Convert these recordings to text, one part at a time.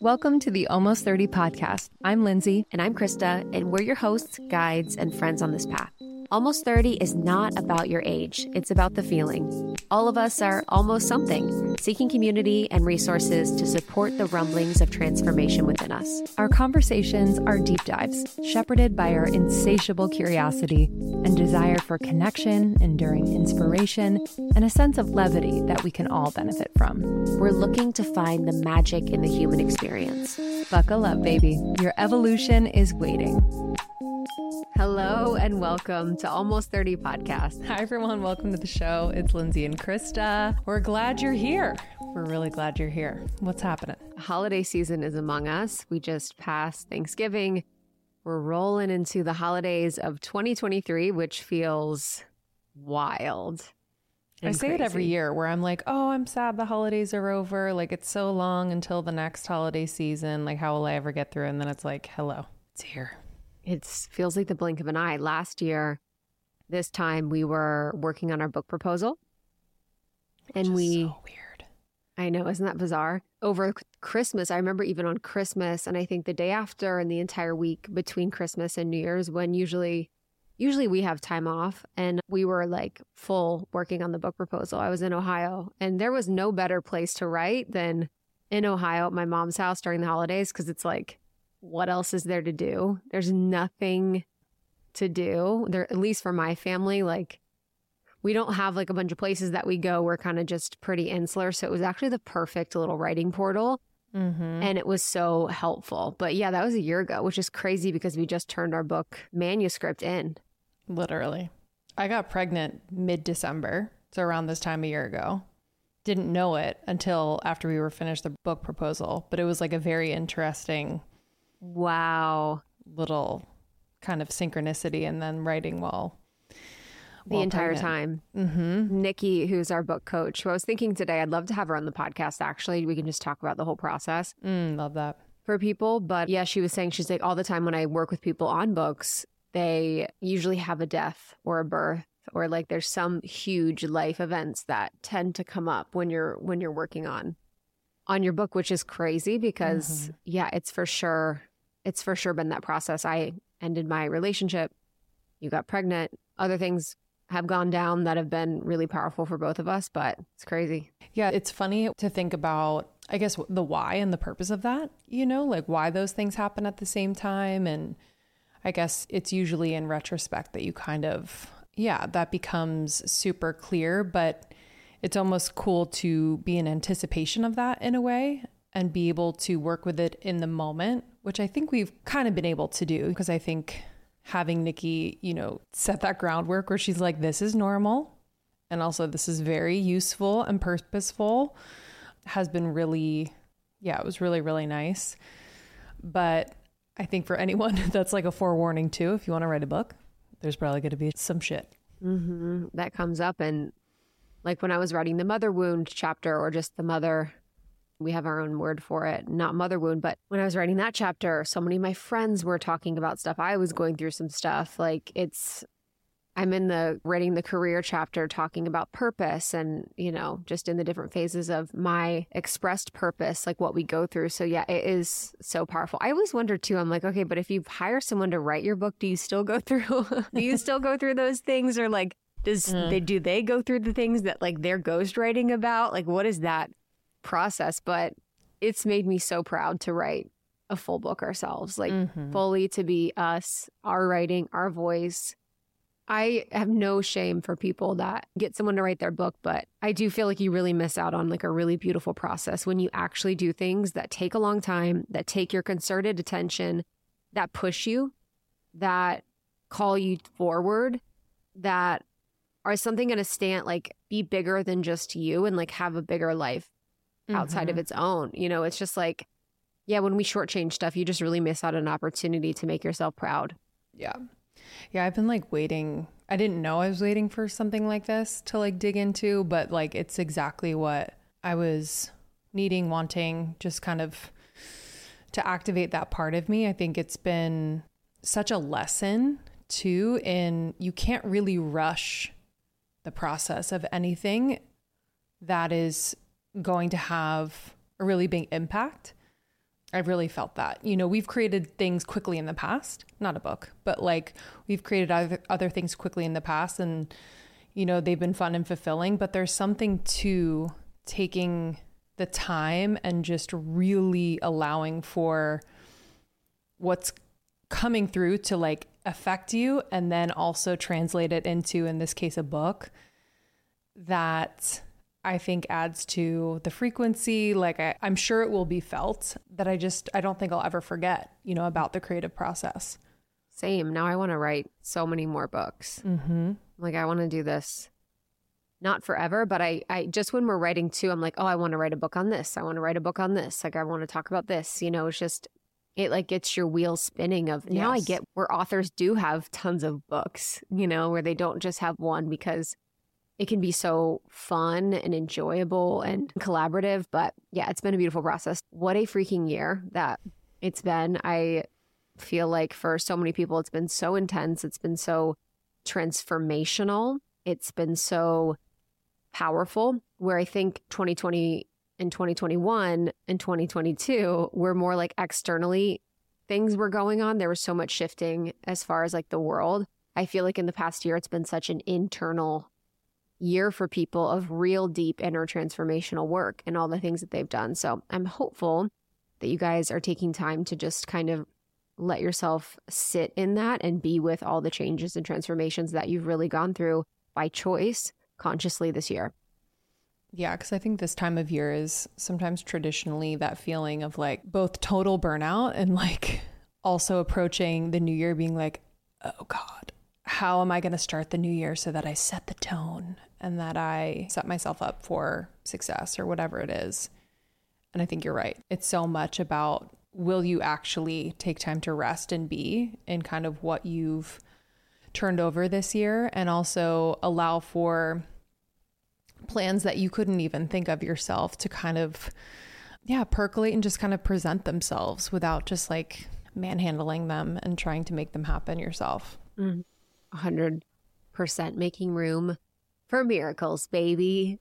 Welcome to the Almost 30 podcast. I'm Lindsay. And I'm Krista, and we're your hosts, guides, and friends on this path. Almost 30 is not about your age, it's about the feeling. All of us are almost something, seeking community and resources to support the rumblings of transformation within us. Our conversations are deep dives, shepherded by our insatiable curiosity and desire for connection, enduring inspiration, and a sense of levity that we can all benefit from. We're looking to find the magic in the human experience. Buckle up, baby. Your evolution is waiting. Hello and welcome to Almost 30 Podcast. Hi, everyone. Welcome to the show. It's Lindsay and Krista. We're glad you're here. We're really glad you're here. What's happening? Holiday season is among us. We just passed Thanksgiving. We're rolling into the holidays of 2023, which feels wild. I say it every year where I'm like, oh, I'm sad the holidays are over. Like, it's so long until the next holiday season. Like, how will I ever get through? And then it's like, hello, it's here. It feels like the blink of an eye. Last year, this time we were working on our book proposal, and we so weird. I know, isn't that bizarre? Over Christmas, I remember even on Christmas, and I think the day after, and the entire week between Christmas and New Year's, when usually usually we have time off and we were like full working on the book proposal. I was in Ohio and there was no better place to write than in Ohio at my mom's house during the holidays because it's like what else is there to do? There's nothing to do. There at least for my family, like we don't have like a bunch of places that we go. We're kind of just pretty insular. So it was actually the perfect little writing portal. Mm-hmm. And it was so helpful. But yeah, that was a year ago, which is crazy because we just turned our book manuscript in. Literally. I got pregnant mid December. So around this time a year ago. Didn't know it until after we were finished the book proposal, but it was like a very interesting Wow. Little kind of synchronicity and then writing while the entire pregnant. time. Mm-hmm. Nikki, who's our book coach, who I was thinking today, I'd love to have her on the podcast. Actually, we can just talk about the whole process. Mm, love that for people. But yeah, she was saying she's like all the time when I work with people on books, they usually have a death or a birth or like there's some huge life events that tend to come up when you're when you're working on on your book, which is crazy because mm-hmm. yeah, it's for sure it's for sure been that process. I ended my relationship, you got pregnant, other things have gone down that have been really powerful for both of us, but it's crazy. Yeah, it's funny to think about, I guess, the why and the purpose of that, you know, like why those things happen at the same time. And I guess it's usually in retrospect that you kind of, yeah, that becomes super clear, but it's almost cool to be in anticipation of that in a way and be able to work with it in the moment, which I think we've kind of been able to do because I think having Nikki, you know, set that groundwork where she's like, this is normal. And also, this is very useful and purposeful has been really, yeah, it was really, really nice. But I think for anyone, that's like a forewarning too. If you want to write a book, there's probably going to be some shit mm-hmm. that comes up. And like when I was writing the mother wound chapter or just the mother we have our own word for it, not mother wound. But when I was writing that chapter, so many of my friends were talking about stuff. I was going through some stuff. Like it's, I'm in the writing the career chapter talking about purpose and, you know, just in the different phases of my expressed purpose, like what we go through. So yeah, it is so powerful. I always wonder too, I'm like, okay, but if you hire someone to write your book, do you still go through, do you still go through those things or like, does mm. they, do they go through the things that like they're ghostwriting about? Like, what is that process, but it's made me so proud to write a full book ourselves, like mm-hmm. fully to be us, our writing, our voice. I have no shame for people that get someone to write their book, but I do feel like you really miss out on like a really beautiful process when you actually do things that take a long time, that take your concerted attention, that push you, that call you forward, that are something going to stand like be bigger than just you and like have a bigger life outside mm-hmm. of its own. You know, it's just like, yeah, when we shortchange stuff, you just really miss out an opportunity to make yourself proud. Yeah. Yeah, I've been like waiting. I didn't know I was waiting for something like this to like dig into, but like it's exactly what I was needing, wanting, just kind of to activate that part of me. I think it's been such a lesson too in you can't really rush the process of anything that is going to have a really big impact. I've really felt that. You know, we've created things quickly in the past, not a book, but like we've created other, other things quickly in the past and, you know, they've been fun and fulfilling, but there's something to taking the time and just really allowing for what's coming through to like affect you and then also translate it into, in this case, a book that I think adds to the frequency. Like I, I'm sure it will be felt that I just I don't think I'll ever forget, you know, about the creative process. Same. Now I want to write so many more books. Mm-hmm. Like I want to do this not forever, but I, I just when we're writing too, I'm like, oh, I want to write a book on this. I want to write a book on this. Like I want to talk about this. You know, it's just it like gets your wheels spinning of now I get where authors do have tons of books, you know, where they don't just have one because it can be so fun and enjoyable and collaborative. But yeah, it's been a beautiful process. What a freaking year that it's been. I feel like for so many people, it's been so intense. It's been so transformational. It's been so powerful. Where I think 2020 and 2021 and 2022 were more like externally things were going on. There was so much shifting as far as like the world. I feel like in the past year, it's been such an internal year for people of real deep inner transformational work and all the things that they've done. So I'm hopeful that you guys are taking time to just kind of let yourself sit in that and be with all the changes and transformations that you've really gone through by choice consciously this year. Yeah, because I think this time of year is sometimes traditionally that feeling of like both total burnout and like also approaching the new year being like, oh God, how am I going to start the new year so that I set the tone and that I set myself up for success or whatever it is? And I think you're right. It's so much about will you actually take time to rest and be in kind of what you've turned over this year and also allow for plans that you couldn't even think of yourself to kind of yeah percolate and just kind of present themselves without just like manhandling them and trying to make them happen yourself Mm. 100% making room for miracles, baby.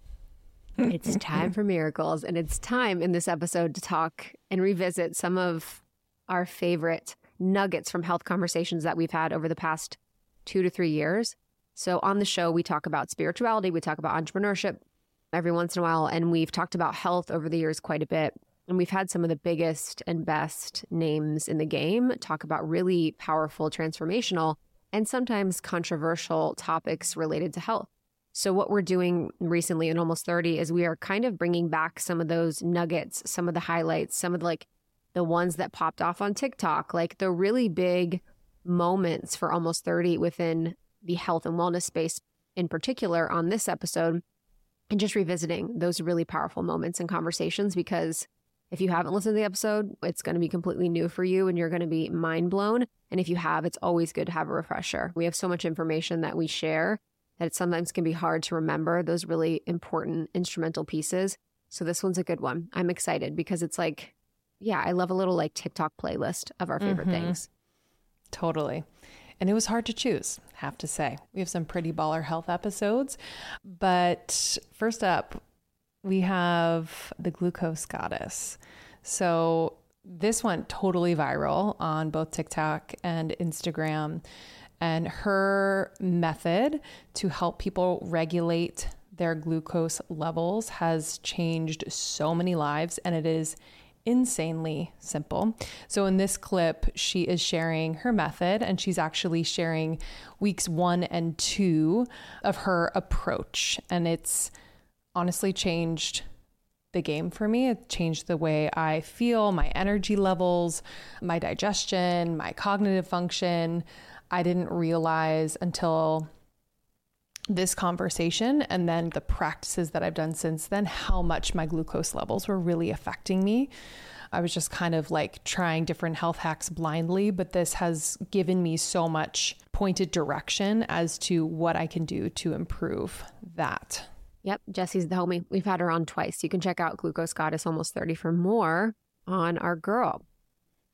It's time for miracles. And it's time in this episode to talk and revisit some of our favorite nuggets from health conversations that we've had over the past two to three years. So, on the show, we talk about spirituality, we talk about entrepreneurship every once in a while, and we've talked about health over the years quite a bit. And we've had some of the biggest and best names in the game talk about really powerful, transformational, and sometimes controversial topics related to health. So, what we're doing recently in Almost 30 is we are kind of bringing back some of those nuggets, some of the highlights, some of the, like the ones that popped off on TikTok, like the really big moments for Almost 30 within the health and wellness space in particular on this episode, and just revisiting those really powerful moments and conversations because if you haven't listened to the episode, it's going to be completely new for you and you're going to be mind blown. And if you have, it's always good to have a refresher. We have so much information that we share that it sometimes can be hard to remember those really important instrumental pieces. So this one's a good one. I'm excited because it's like, yeah, I love a little like TikTok playlist of our favorite Mhm. things. totally and it was hard to choose have to say. We have some pretty baller health episodes but first up we have the glucose goddess. So this went totally viral on both tiktok and instagram and her method to help people regulate their glucose levels has changed so many lives and it is insanely simple. So, in this clip, she is sharing her method and she's actually sharing weeks one and two of her approach. And it's honestly changed the game for me. It changed the way I feel, my energy levels, my digestion, my cognitive function. I didn't realize until this conversation and then the practices that I've done since then how much my glucose levels were really affecting me. I was just kind of like trying different health hacks blindly, but this has given me so much pointed direction as to what I can do to improve that. Yep, Jessie's the homie. We've had her on twice. You can check out Glucose Goddess Almost 30 for more on our girl.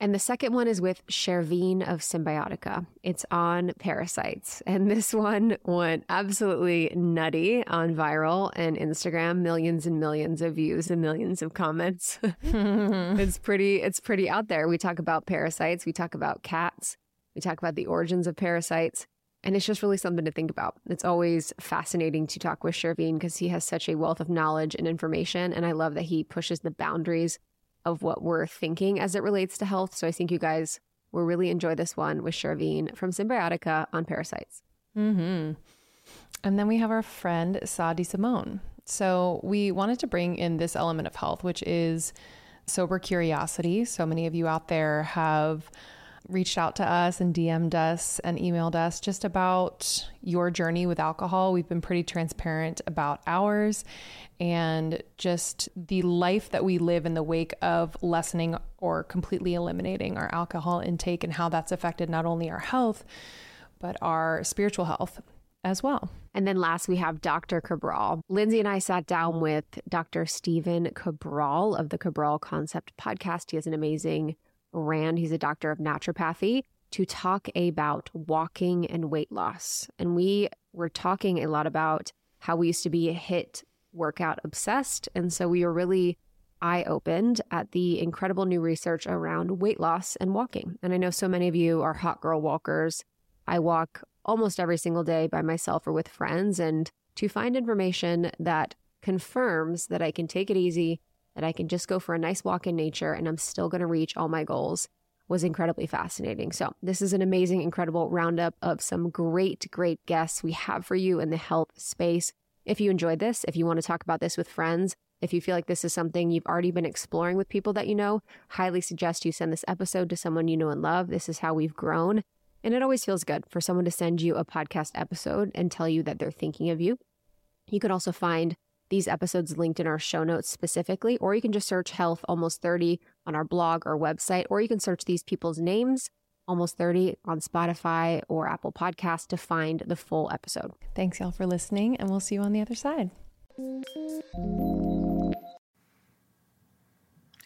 And the second one is with Chervin of Cymbiotika. It's on parasites. And this one went absolutely nutty on viral and Instagram, millions and millions of views and millions of comments. it's pretty it's pretty out there. We talk about parasites, we talk about cats, we talk about the origins of parasites. And it's just really something to think about. It's always fascinating to talk with Chervin because he has such a wealth of knowledge and information. And I love that he pushes the boundaries of what we're thinking as it relates to health. So I think you guys will really enjoy this one with Chervin from Cymbiotika on parasites. Mm-hmm. And then we have our friend Sah D'Simone. So we wanted to bring in this element of health, which is sober curiosity. So many of you out there have reached out to us and DM'd us and emailed us just about your journey with alcohol. We've been pretty transparent about ours and just the life that we live in the wake of lessening or completely eliminating our alcohol intake and how that's affected not only our health, but our spiritual health as well. And then last, we have Dr. Cabral. Lindsay and I sat down with Dr. Stephen Cabral of the Cabral Concept podcast. He has an amazing Rand, he's a doctor of naturopathy, to talk about walking and weight loss. And we were talking a lot about how we used to be HIIT workout obsessed. And so we were really eye opened at the incredible new research around weight loss and walking. And I know so many of you are hot girl walkers. I walk almost every single day by myself or with friends. And to find information that confirms that I can take it easy, that I can just go for a nice walk in nature and I'm still going to reach all my goals was incredibly fascinating. So, this is an amazing, incredible roundup of some great, great guests we have for you in the health space. If you enjoyed this, if you want to talk about this with friends, if you feel like this is something you've already been exploring with people that you know, highly suggest you send this episode to someone you know and love. This is how we've grown. And it always feels good for someone to send you a podcast episode and tell you that they're thinking of you. You could also find these episodes linked in our show notes specifically, or you can just search Health Almost 30 on our blog or website, or you can search these people's names, Almost 30, on Spotify or Apple Podcast to find the full episode. Thanks, y'all, for listening, and we'll see you on the other side.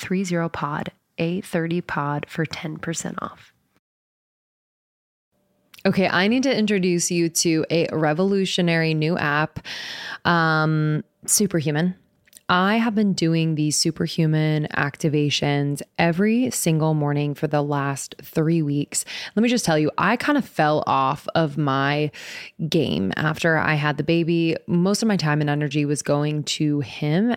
30 pod, A30 pod for 10% off. Okay, I need to introduce you to a revolutionary new app, um, Superhuman. I have been doing these superhuman activations every single morning for the last three weeks. Let me just tell you, I kind of fell off of my game after I had the baby. Most of my time and energy was going to him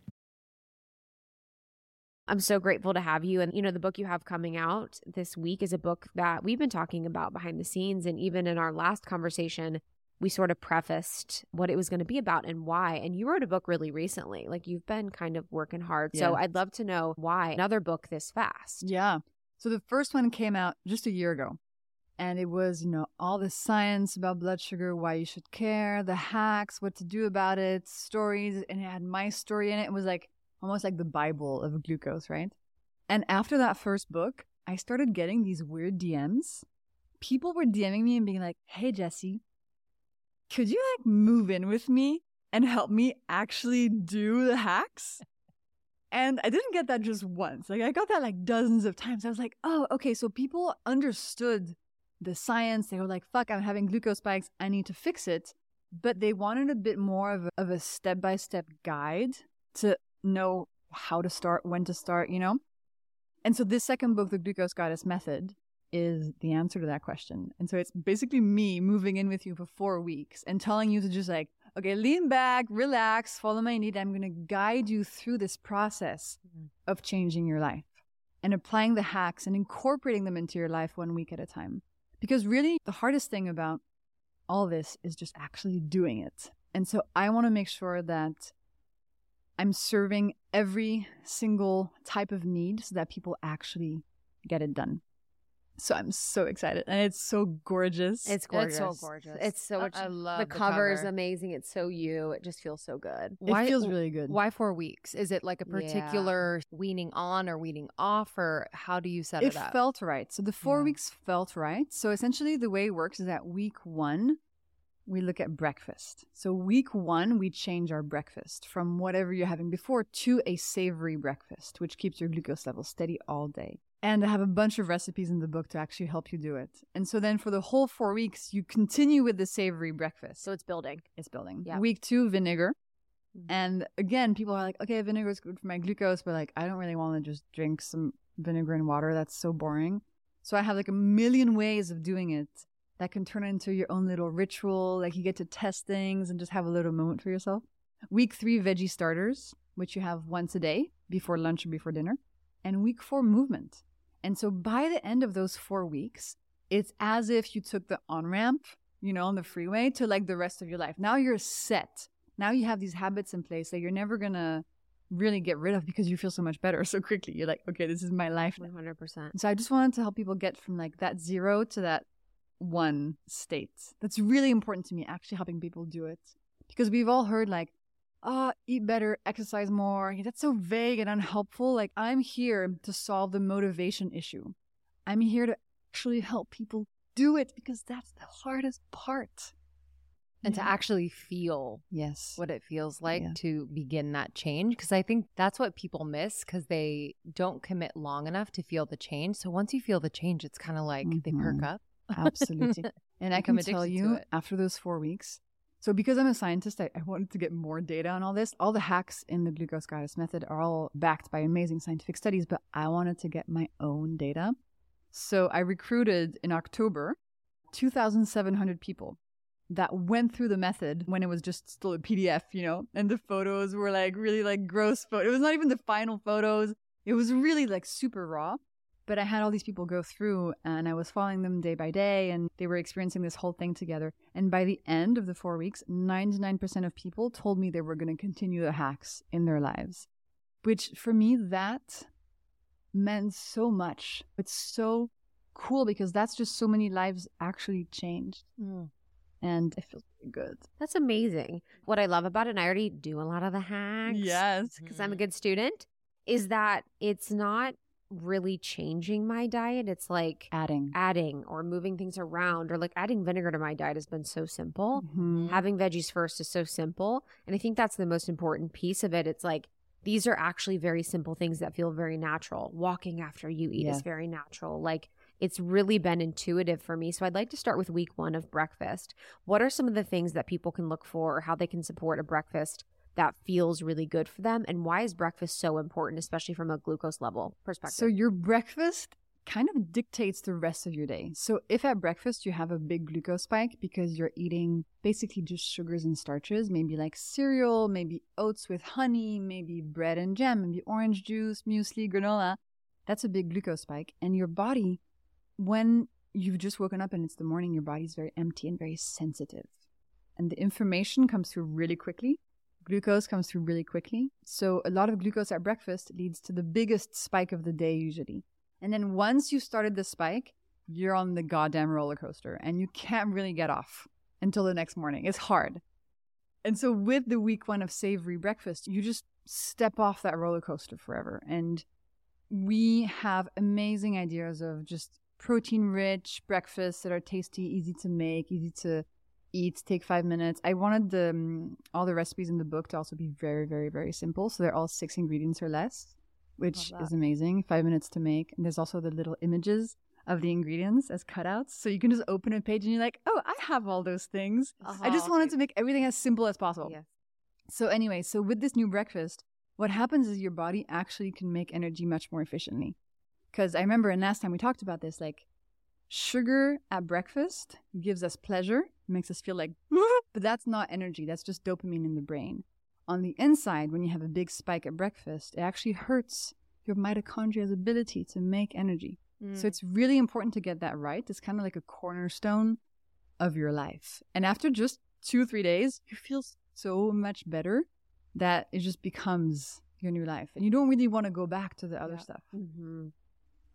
I'm so grateful to have you. And, you know, the book you have coming out this week is a book that we've been talking about behind the scenes. And even in our last conversation, we sort of prefaced what it was going to be about and why. And you wrote a book really recently. Like you've been kind of working hard. So I'd love to know why another book this fast. Yeah. So the first one came out just a year ago. And it was, you know, all the science about blood sugar, why you should care, the hacks, what to do about it, stories. And it had my story in it. It was like, almost like the Bible of glucose, right? And after that first book, I started getting these weird DMs. People were DMing me and being like, hey, Jessie, could you like move in with me and help me actually do the hacks? And I didn't get that just once. Like I got that like dozens of times. I was like, oh, okay. So people understood the science. They were like, fuck, I'm having glucose spikes. I need to fix it. But they wanted a bit more of a, of a step-by-step guide to know how to start, when to start, you know? And so this second book, The Glucose Goddess Method, is the answer to that question. And so it's basically me moving in with you for four weeks and telling you to just like, okay, lean back, relax, follow my lead. I'm going to guide you through this process mm-hmm. of changing your life and applying the hacks and incorporating them into your life one week at a time. Because really, the hardest thing about all this is just actually doing it. And so I want to make sure that I'm serving every single type of need so that people actually get it done. So I'm so excited, and it's so gorgeous. It's gorgeous. It's so gorgeous. It's so much. I love the, the cover is amazing. It's so you. It just feels so good. Why, it feels really good. Why four weeks? Is it like a particular yeah. weaning on or weaning off, or how do you set it, it up? It felt right. So the four yeah. weeks felt right. So essentially, the way it works is that week one, we look at breakfast. So, week one, we change our breakfast from whatever you're having before to a savory breakfast, which keeps your glucose level steady all day. And I have a bunch of recipes in the book to actually help you do it. And so then for the whole four weeks, you continue with the savory breakfast. So it's building. It's building. Yeah. Week two, vinegar. Mm-hmm. And again, people are like, okay, vinegar is good for my glucose, but like, I don't really want to just drink some vinegar and water. That's so boring. So I have like a million ways of doing it that can turn into your own little ritual. Like you get to test things and just have a little moment for yourself. Week three, veggie starters, which you have once a day before lunch or before dinner. And week four, movement. And so by the end of those four weeks, it's as if you took the on ramp, you know, on the freeway to like the rest of your life. Now you're set. Now you have these habits in place that you're never going to really get rid of because you feel so much better so quickly. You're like, okay, this is my life. 100%. So I just wanted to help people get from like that zero to that one state. That's really important to me, actually helping people do it. Because we've all heard, like, oh, eat better, exercise more. That's so vague and unhelpful. Like, I'm here to solve the motivation issue. I'm here to actually help people do it because that's the hardest part. And yeah. to actually feel yes what it feels like yeah. to begin that change because i think that's what people miss because they don't commit long enough to feel the change so once you feel the change it's kind of like mm-hmm. they perk up absolutely and i can tell you after those four weeks so because i'm a scientist I, I wanted to get more data on all this all the hacks in the glucose goddess method are all backed by amazing scientific studies but i wanted to get my own data so I recruited in October 2,700 people that went through the method when it was just still a PDF, you know, and the photos were like really like gross photos. It was not even the final photos. It was really like super raw. But I had all these people go through and I was following them day by day and they were experiencing this whole thing together. And by the end of the four weeks, 99% of people told me they were going to continue the hacks in their lives. Which for me, that meant so much. It's so cool because that's just so many lives actually changed. Mm. And it feels good. That's amazing. What I love about it, and I already do a lot of the hacks. Yes. Because I'm a good student, is that it's not really changing my diet. It's like adding, adding, or moving things around, or like adding vinegar to my diet has been so simple. Mm-hmm. Having veggies first is so simple. And I think that's the most important piece of it. It's like these are actually very simple things that feel very natural. Walking after you eat yeah. is very natural. Like it's really been intuitive for me. So I'd like to start with week one of breakfast. What are some of the things that people can look for or how they can support a breakfast that feels really good for them? And why is breakfast so important, especially from a glucose level perspective? So your breakfast kind of dictates the rest of your day. So if at breakfast you have a big glucose spike because you're eating basically just sugars and starches, maybe like cereal, maybe oats with honey, maybe bread and jam, maybe orange juice, muesli, granola, that's a big glucose spike. And your body, when you've just woken up and it's the morning, your body's very empty and very sensitive. And the information comes through really quickly. Glucose comes through really quickly. So a lot of glucose at breakfast leads to the biggest spike of the day usually. And then once you started the spike, you're on the goddamn roller coaster and you can't really get off until the next morning. It's hard. And so with the week one of savory breakfast, you just step off that roller coaster forever. And we have amazing ideas of just protein rich breakfasts that are tasty, easy to make, easy to eat, take five minutes. I wanted the, um, all the recipes in the book to also be very, very, very simple. So they're all six ingredients or less which is amazing. Five minutes to make. And there's also the little images of the ingredients as cutouts. So you can just open a page and you're like, oh, I have all those things. Uh-huh, I just wanted to make everything as simple as possible. Yes. So, anyway, so with this new breakfast, what happens is your body actually can make energy much more efficiently. Because I remember, and last time we talked about this, like sugar at breakfast gives us pleasure, makes us feel like, but that's not energy. That's just dopamine in the brain on the inside, when you have a big spike at breakfast, it actually hurts your mitochondria's ability to make energy. Mm. So it's really important to get that right. It's kind of like a cornerstone of your life. And after just two, three days, you feel so much better that it just becomes your new life. And you don't really want to go back to the other yeah. stuff. Mm-hmm.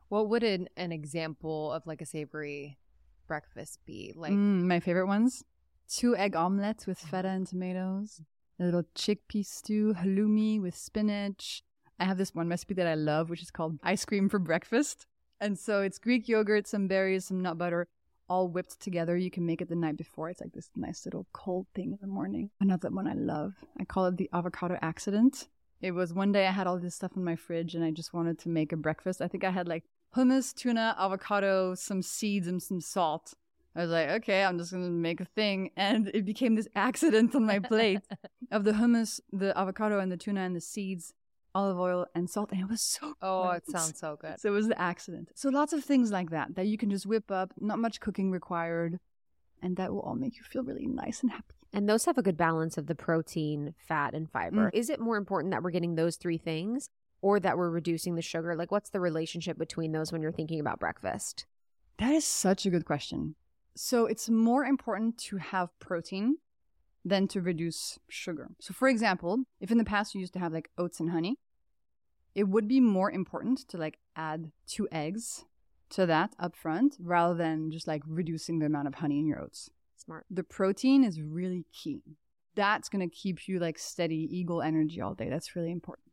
What would an, an example of like a savory breakfast be? Like mm, my favorite ones two egg omelets with feta and tomatoes, a little chickpea stew, halloumi with spinach. I have this one recipe that I love, which is called ice cream for breakfast. And so it's Greek yogurt, some berries, some nut butter, all whipped together. You can make it the night before. It's like this nice little cold thing in the morning. Another one I love. I call it the avocado accident. It was one day I had all this stuff in my fridge and I just wanted to make a breakfast. I think I had like hummus, tuna, avocado, some seeds, and some salt. I was like, okay, I'm just gonna make a thing, and it became this accident on my plate of the hummus, the avocado, and the tuna, and the seeds, olive oil, and salt, and it was so. Oh, it sounds so good. So it was the accident. So lots of things like that that you can just whip up, not much cooking required, and that will all make you feel really nice and happy. And those have a good balance of the protein, fat, and fiber. Mm. Is it more important that we're getting those three things, or that we're reducing the sugar? Like, what's the relationship between those when you're thinking about breakfast? That is such a good question. So it's more important to have protein than to reduce sugar. So, for example, if in the past you used to have like oats and honey, it would be more important to like add two eggs to that upfront rather than just like reducing the amount of honey in your oats. Smart. The protein is really key. That's going to keep you like steady eagle energy all day. That's really important.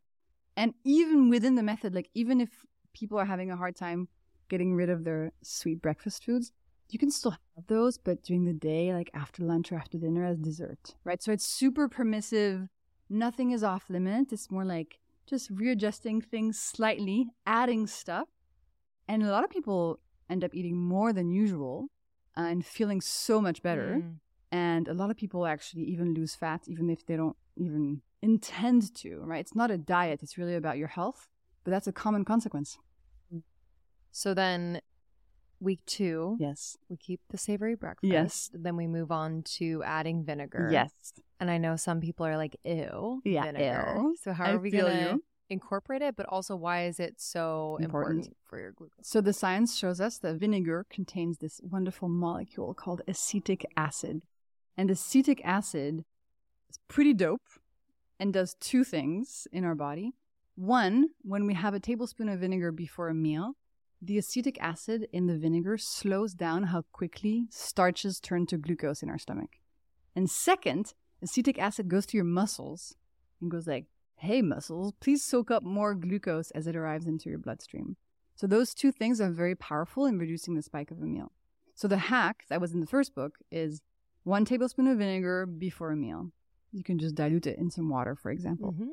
And even within the method, like even if people are having a hard time getting rid of their sweet breakfast foods, you can still have those, but during the day, like after lunch or after dinner as dessert, right? So it's super permissive. Nothing is off limit. It's more like just readjusting things slightly, adding stuff. And a lot of people end up eating more than usual uh, and feeling so much better. Mm. And a lot of people actually even lose fat, even if they don't even intend to, right? It's not a diet, it's really about your health, but that's a common consequence. Mm. So then week two, Yes. we keep the savory breakfast. Yes. Then we move on to adding vinegar. Yes. And I know some people are like, ew. Yeah, Vinegar. ew. So how I are we going to incorporate it? But also, why is it so important, Important. for your glucose? So the science shows us that vinegar contains this wonderful molecule called acetic acid. And acetic acid is pretty dope and does two things in our body. One, when we have a tablespoon of vinegar before a meal, the acetic acid in the vinegar slows down how quickly starches turn to glucose in our stomach. And second, acetic acid goes to your muscles and goes like, hey, muscles, please soak up more glucose as it arrives into your bloodstream. So those two things are very powerful in reducing the spike of a meal. So the hack that was in the first book is one tablespoon of vinegar before a meal. You can just dilute it in some water, for example. Mhm.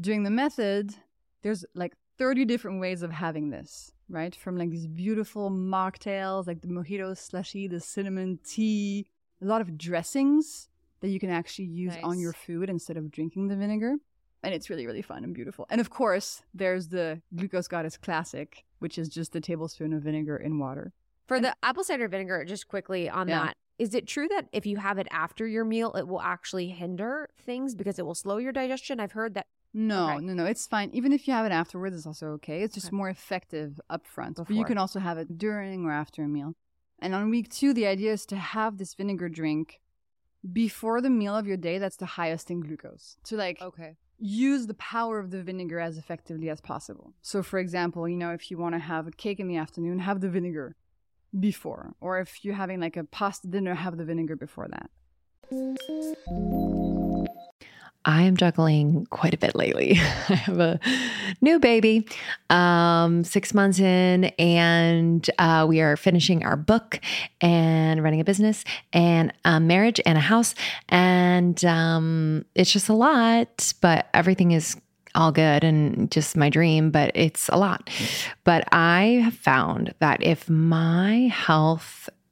During the method, there's like 30 different ways of having this, right? From like these beautiful mocktails, like the mojito slushy, the cinnamon tea, a lot of dressings that you can actually use on your food instead of drinking the vinegar. And it's really, really fun and beautiful. And of course, there's the Glucose Goddess Classic, which is just a tablespoon of vinegar in water. For the apple cider vinegar, just quickly on Yeah. that, is it true that if you have it after your meal, it will actually hinder things because it will slow your digestion? I've heard that. No, Okay. no, no, it's fine. Even if you have it afterwards, it's also okay. It's just Okay. more effective up front. But you can also have it during or after a meal. And on week two, the idea is to have this vinegar drink before the meal of your day that's the highest in glucose. To like Okay. use the power of the vinegar as effectively as possible. So, for example, you know, if you want to have a cake in the afternoon, have the vinegar before. Or if you're having like a pasta dinner, have the vinegar before that. I am juggling quite a bit lately. I have a new baby, um, six months in, and uh, we are finishing our book and running a business and a marriage and a house. And um, it's just a lot, but everything is all good and just my dream, but it's a lot. But I have found that if my health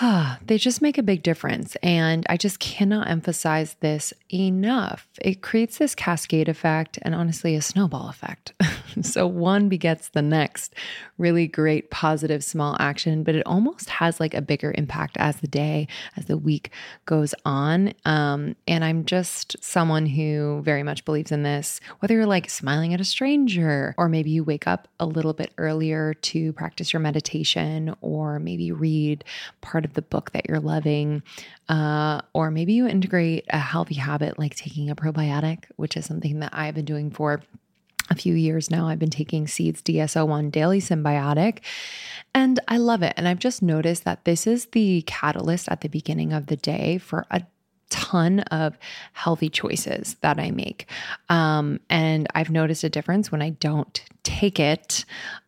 they just make a big difference. And I just cannot emphasize this enough. It creates this cascade effect and honestly a snowball effect. so one begets the next. Really great, positive, small action, but it almost has like a bigger impact as the day, as the week goes on. Um, and I'm just someone who very much believes in this, whether you're like smiling at a stranger, or maybe you wake up a little bit earlier to practice your meditation, or maybe read part part of the book that you're loving. Uh, or maybe you integrate a healthy habit like taking a probiotic, which is something that I've been doing for a few years now. I've been taking Seeds DS-01 Daily Synbiotic, and I love it. And I've just noticed that this is the catalyst at the beginning of the day for a ton of healthy choices that I make. Um, and I've noticed a difference when I don't take it.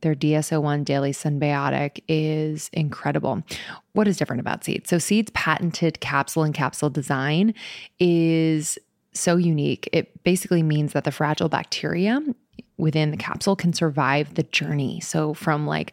Their DS-01 Daily Synbiotic is incredible. What is different about Seeds? So, Seeds' patented capsule and capsule design is so unique. It basically means that the fragile bacteria within the capsule can survive the journey. So, from like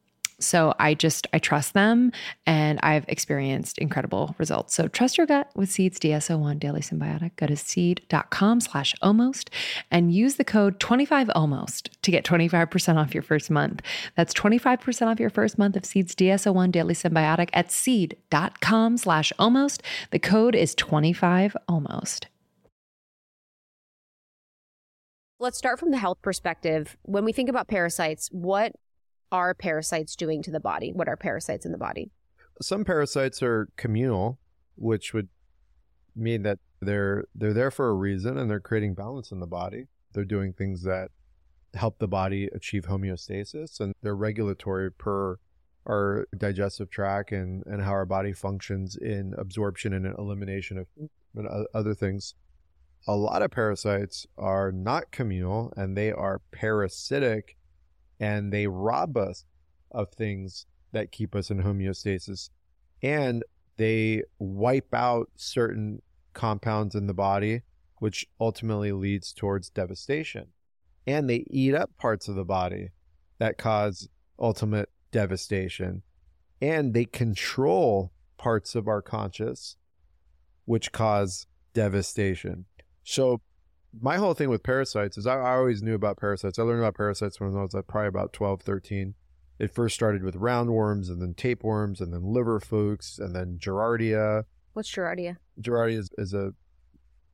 so I just, I trust them and I've experienced incredible results. So trust your gut with Seeds DS-01 Daily Synbiotic. Go to seed.com slash almost and use the code 25almost to get 25% off your first month. That's 25% off your first month of Seeds DS-01 Daily Synbiotic at seed.com slash almost. The code is 25almost. Let's start from the health perspective. When we think about parasites, what are parasites doing to the body? What are parasites in the body? Some parasites are communal, which would mean that they're they're there for a reason and they're creating balance in the body. They're doing things that help the body achieve homeostasis and they're regulatory per our digestive tract and, and how our body functions in absorption and elimination of and other things. A lot of parasites are not communal and they are parasitic and they rob us of things that keep us in homeostasis. And they wipe out certain compounds in the body which ultimately leads towards devastation. And they eat up parts of the body that cause ultimate devastation. And they control parts of our conscious which cause devastation. So my whole thing with parasites is I, I, always knew about parasites. I learned about parasites when I was like probably about 12, 13. It first started with roundworms and then tapeworms and then liver flukes and then Giardia. What's Giardia? Giardia is, is a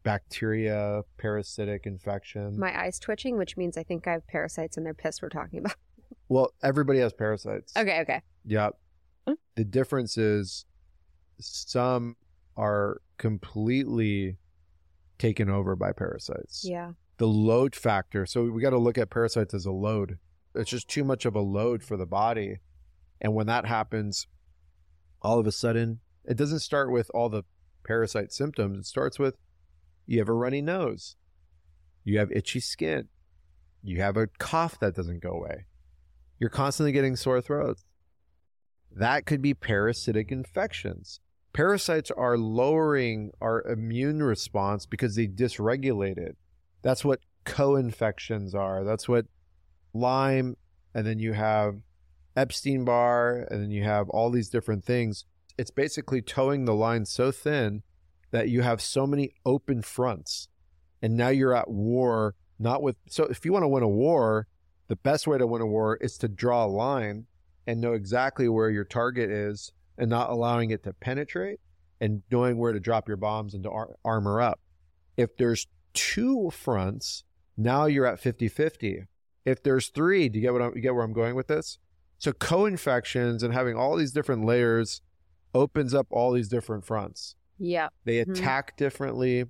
bacteria parasitic infection. My eyes twitching, which means I think I have parasites in their piss we're talking about. well, everybody has parasites. Okay, okay. Yep. Hmm? The difference is some are completely taken over by parasites. Yeah. The load factor. So we got to look at parasites as a load. It's just too much of a load for the body. And when that happens, all of a sudden, it doesn't start with all the parasite symptoms. It starts with you have a runny nose, you have itchy skin, you have a cough that doesn't go away, you're constantly getting sore throats. That could be parasitic infections. Parasites are lowering our immune response because they dysregulate it. That's what co-infections are. That's what Lyme, and then you have Epstein Barr, and then you have all these different things. It's basically towing the line so thin that you have so many open fronts and now you're at war not with so if you want to win a war the best way to win a war is to draw a line and know exactly where your target is and not allowing it to penetrate and knowing where to drop your bombs and to ar- armor up if there's two fronts now you're at 50-50 if there's three do you get what I'm, you get where i'm going with this so co-infections and having all these different layers opens up all these different fronts Yeah. they Mhm. attack differently.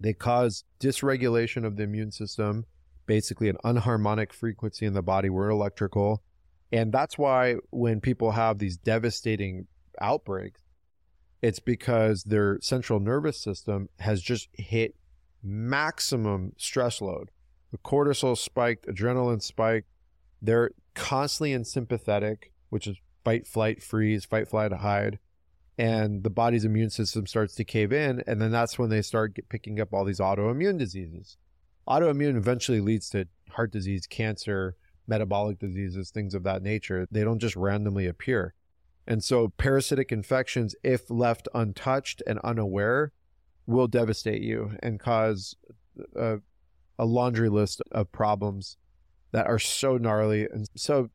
They cause dysregulation of the immune system, basically an unharmonic frequency in the body. We're electrical. And that's why when people have these devastating outbreaks, it's because their central nervous system has just hit maximum stress load. The cortisol spiked, adrenaline spiked. They're constantly in sympathetic, which is fight, flight, freeze, fight, flight, hide and the body's immune system starts to cave in and then that's when they start get, picking up all these autoimmune diseases autoimmune eventually leads to heart disease cancer metabolic diseases things of that nature they don't just randomly appear and so parasitic infections if left untouched and unaware will devastate you and cause a, a laundry list of problems that are so gnarly and so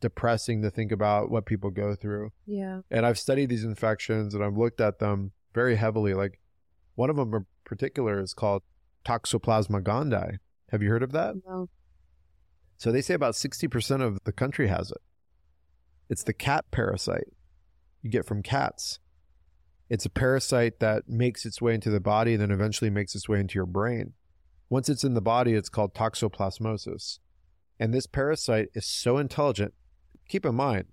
depressing to think about what people go through Yeah. and I've studied these infections and I've looked at them very heavily. Like one of them in particular is called Toxoplasma gondii. Have you heard of that? No. So they say about 60% of the country has it. It's the cat parasite you get from cats. It's a parasite that makes its way into the body and then eventually makes its way into your brain. Once it's in the body, it's called toxoplasmosis. And this parasite is so intelligent. Keep in mind,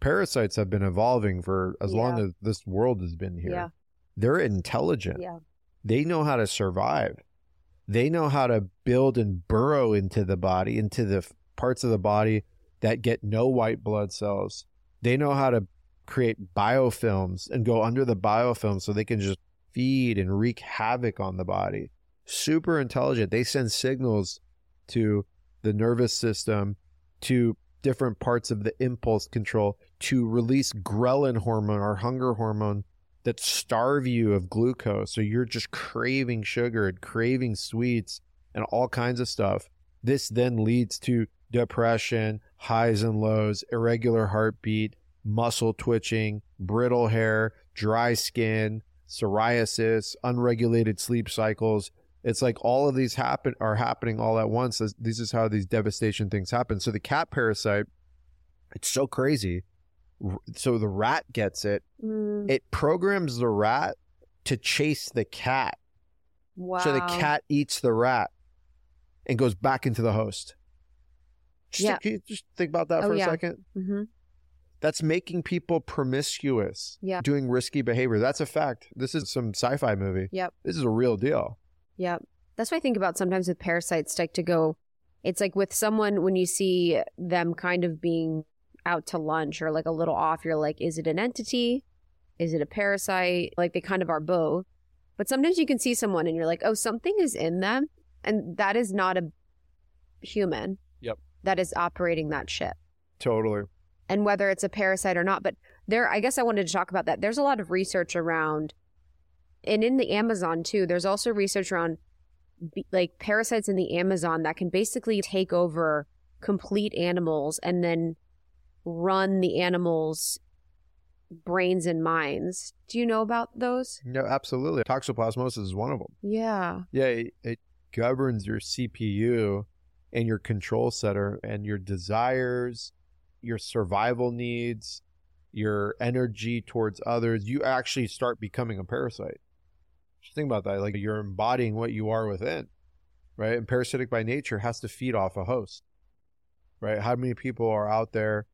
parasites have been evolving for as long as this world has been here. Yeah. They're intelligent. Yeah. They know how to survive. They know how to build and burrow into the body, into the parts of the body that get no white blood cells. They know how to create biofilms and go under the biofilm so they can just feed and wreak havoc on the body. Super intelligent. They send signals to the nervous system, to different parts of the impulse control to release ghrelin hormone or hunger hormone that starve you of glucose. So you're just craving sugar and craving sweets and all kinds of stuff. This then leads to depression, highs and lows, irregular heartbeat, muscle twitching, brittle hair, dry skin, psoriasis, unregulated sleep cycles. It's like all of these happen are happening all at once. This- is how these devastation things happen. So the cat parasite, it's so crazy. So the rat gets it Mm, it programs the rat to chase the cat. wow. So the cat eats the rat and goes back into the host. Just, Yeah. think, just think about that Oh, for yeah. a second. hmm That's making people promiscuous, Yeah. doing risky behavior. That's a fact. This is some sci fi movie. Yep. This is a real deal. Yep. That's what I think about sometimes with parasites, like to go, it's like with someone, when you see them kind of being out to lunch or like a little off, you're like, is it an entity? Is it a parasite? Like they kind of are both. But sometimes you can see someone and you're like, oh, something is in them. And that is not a human. Yep. That is operating that ship. Totally. and whether it's a parasite or not. But there, I guess I wanted to talk about that. There's a lot of research around, and in the Amazon too, there's also research around like parasites in the Amazon that can basically take over complete animals and then run the animals' brains and minds. Do you know about those? No, absolutely. Toxoplasmosis is one of them. Yeah. Yeah, it, it governs your CPU and your control center and your desires, your survival needs, your energy towards others. You actually start becoming a parasite. Just think about that. Like you're embodying what you are within, right? And parasitic by nature has to feed off a host, right? How many people are out there,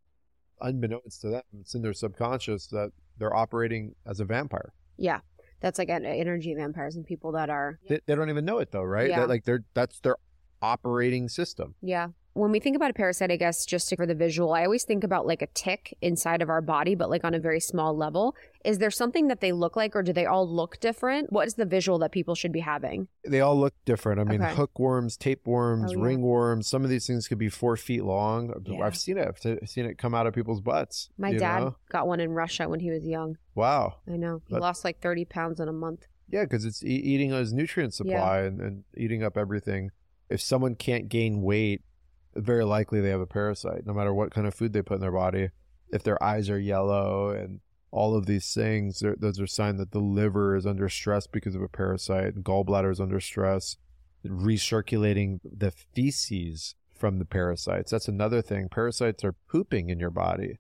unbeknownst to them, it's in their subconscious that they're operating as a vampire. Yeah. That's like energy vampires and people that are. They, they don't even know it though, right? Yeah. That, like they're that's their operating system. Yeah. When we think about a parasite, I guess just for the visual, I always think about like a tick inside of our body, but like on a very small level. Is there something that they look like, or do they all look different? What is the visual that people should be having? They all look different. I mean, Okay. hookworms, tapeworms, Oh, yeah. ringworms. Some of these things could be four feet long. Yeah. I've seen it. I've seen it come out of people's butts. My dad know? got one in Russia when he was young. Wow. I know. He lost like 30 pounds in a month. Yeah, because it's e- eating his nutrient supply and, and eating up everything. If someone can't gain weight, very likely they have a parasite, no matter what kind of food they put in their body. If their eyes are yellow and all of these things, those are signs that the liver is under stress because of a parasite, and gallbladder is under stress, recirculating the feces from the parasites. That's another thing. Parasites are pooping in your body,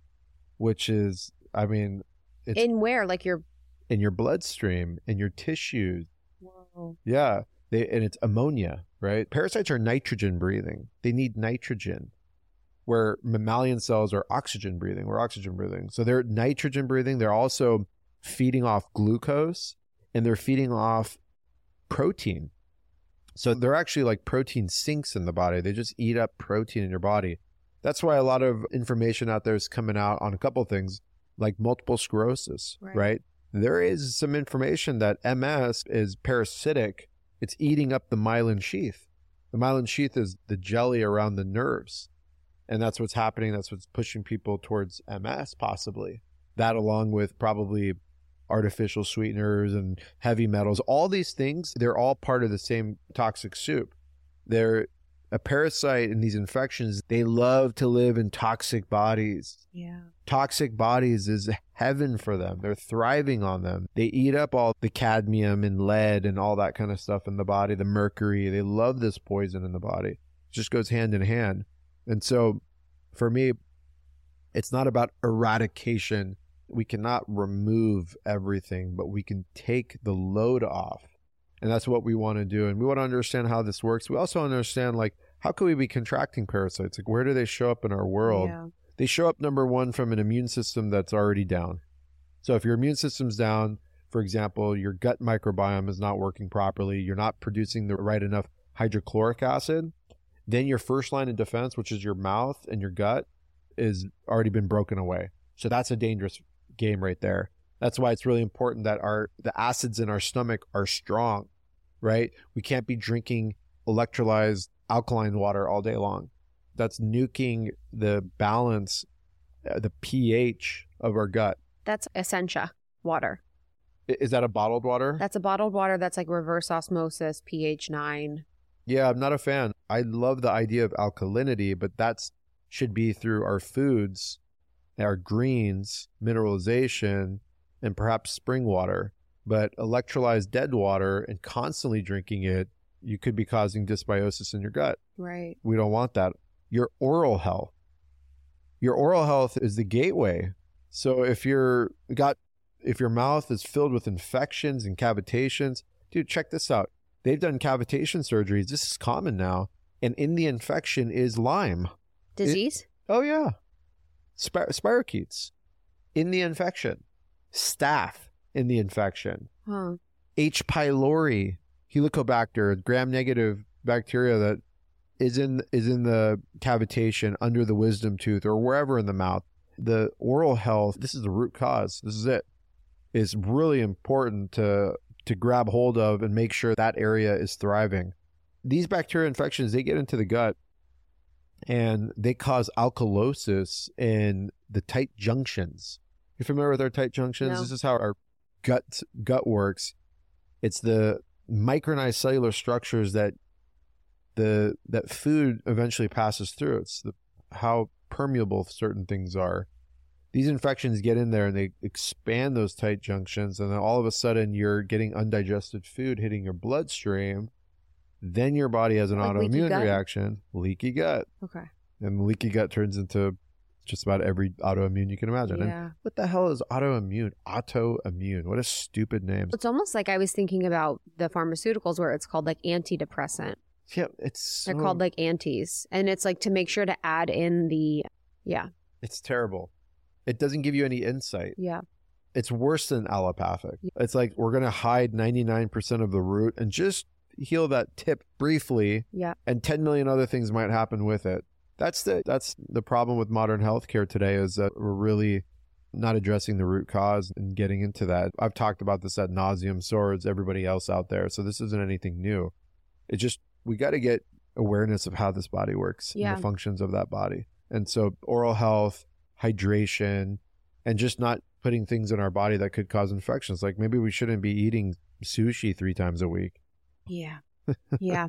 which is, I mean, it's In where? Like your. in your bloodstream, in your tissues. Whoa. Yeah. They, and it's ammonia, right? Parasites are nitrogen breathing. They need nitrogen. Where mammalian cells are oxygen breathing. We're oxygen breathing. So they're nitrogen breathing. They're also feeding off glucose and they're feeding off protein. So they're actually like protein sinks in the body. They just eat up protein in your body. That's why a lot of information out there is coming out on a couple things like multiple sclerosis, Right. right? There is some information that MS is parasitic. It's eating up the myelin sheath. The myelin sheath is the jelly around the nerves. And that's what's happening. That's what's pushing people towards MS, possibly. That, along with probably artificial sweeteners and heavy metals, all these things, they're all part of the same toxic soup. They're a parasite in these infections. They love to live in toxic bodies Yeah. toxic bodies is heaven for them. They're thriving on them. They eat up all the cadmium and lead and all that kind of stuff in the body, the mercury. They love this poison in the body. It just goes hand in hand. And so for me, it's not about eradication. We cannot remove everything, but we can take the load off. And that's what we want to do. And we want to understand how this works. We also understand like how could we be contracting parasites? Like where do they show up in our world? Yeah. they show up number one from an immune system that's already down. So if your immune system's down, for example, your gut microbiome is not working properly, you're not producing the right enough hydrochloric acid, then your first line of defense, which is your mouth and your gut, is already been broken away. So that's a dangerous game right there. That's why it's really important that our the acids in our stomach are strong, right? We can't be drinking electrolyzed alkaline water all day long that's nuking the balance, uh, the pH of our gut. That's Essentia water. Is that a bottled water? That's a bottled water that's like reverse osmosis, pH 9. yeah, I'm not a fan. I love the idea of alkalinity, but that's should be through our foods, our greens, mineralization, and perhaps spring water. But electrolyzed dead water and constantly drinking it, you could be causing dysbiosis in your gut. Right. We don't want that. Your oral health. Your oral health is the gateway. So if you're got if your mouth is filled with infections and cavitations, dude, check this out. They've done cavitation surgeries. This is common now. And in the infection is Lyme. Disease? Oh yeah. Spir- spirochetes in the infection. Staph in the infection. huh. H. pylori, Helicobacter, gram negative bacteria that is in is in the cavitation under the wisdom tooth or wherever in the mouth. The oral health, this is the root cause. This is it. Is really important to to grab hold of and make sure that area is thriving. These bacteria infections, they get into the gut and they cause alkalosis in the tight junctions. You familiar with our tight junctions? No. This is how our gut gut works. It's the micronized cellular structures that the that food eventually passes through. It's the how permeable certain things are. These infections get in there and they expand those tight junctions, and then all of a sudden you're getting undigested food hitting your bloodstream. Then your body has an Like autoimmune reaction, leaky gut, Okay. and leaky gut turns into just about every autoimmune you can imagine. And Yeah. what the hell is autoimmune? Autoimmune. What a stupid name. It's almost like I was thinking about the pharmaceuticals where it's called like antidepressant. Yeah, it's They're called like antis. And it's like to make sure to add in the, yeah, it's terrible. It doesn't give you any insight. yeah. It's worse than allopathic. It's like we're going to hide 99% of the root and just heal that tip briefly Yeah. and 10 million other things might happen with it. That's the that's the problem with modern healthcare today is that we're really not addressing the root cause and getting into that. I've talked about this at nauseum, so has everybody else out there. So this isn't anything new. It just we got to get awareness of how this body works Yeah. and the functions of that body. And so oral health, hydration, and just not putting things in our body that could cause infections. Like maybe we shouldn't be eating sushi three times a week. Yeah. Yeah.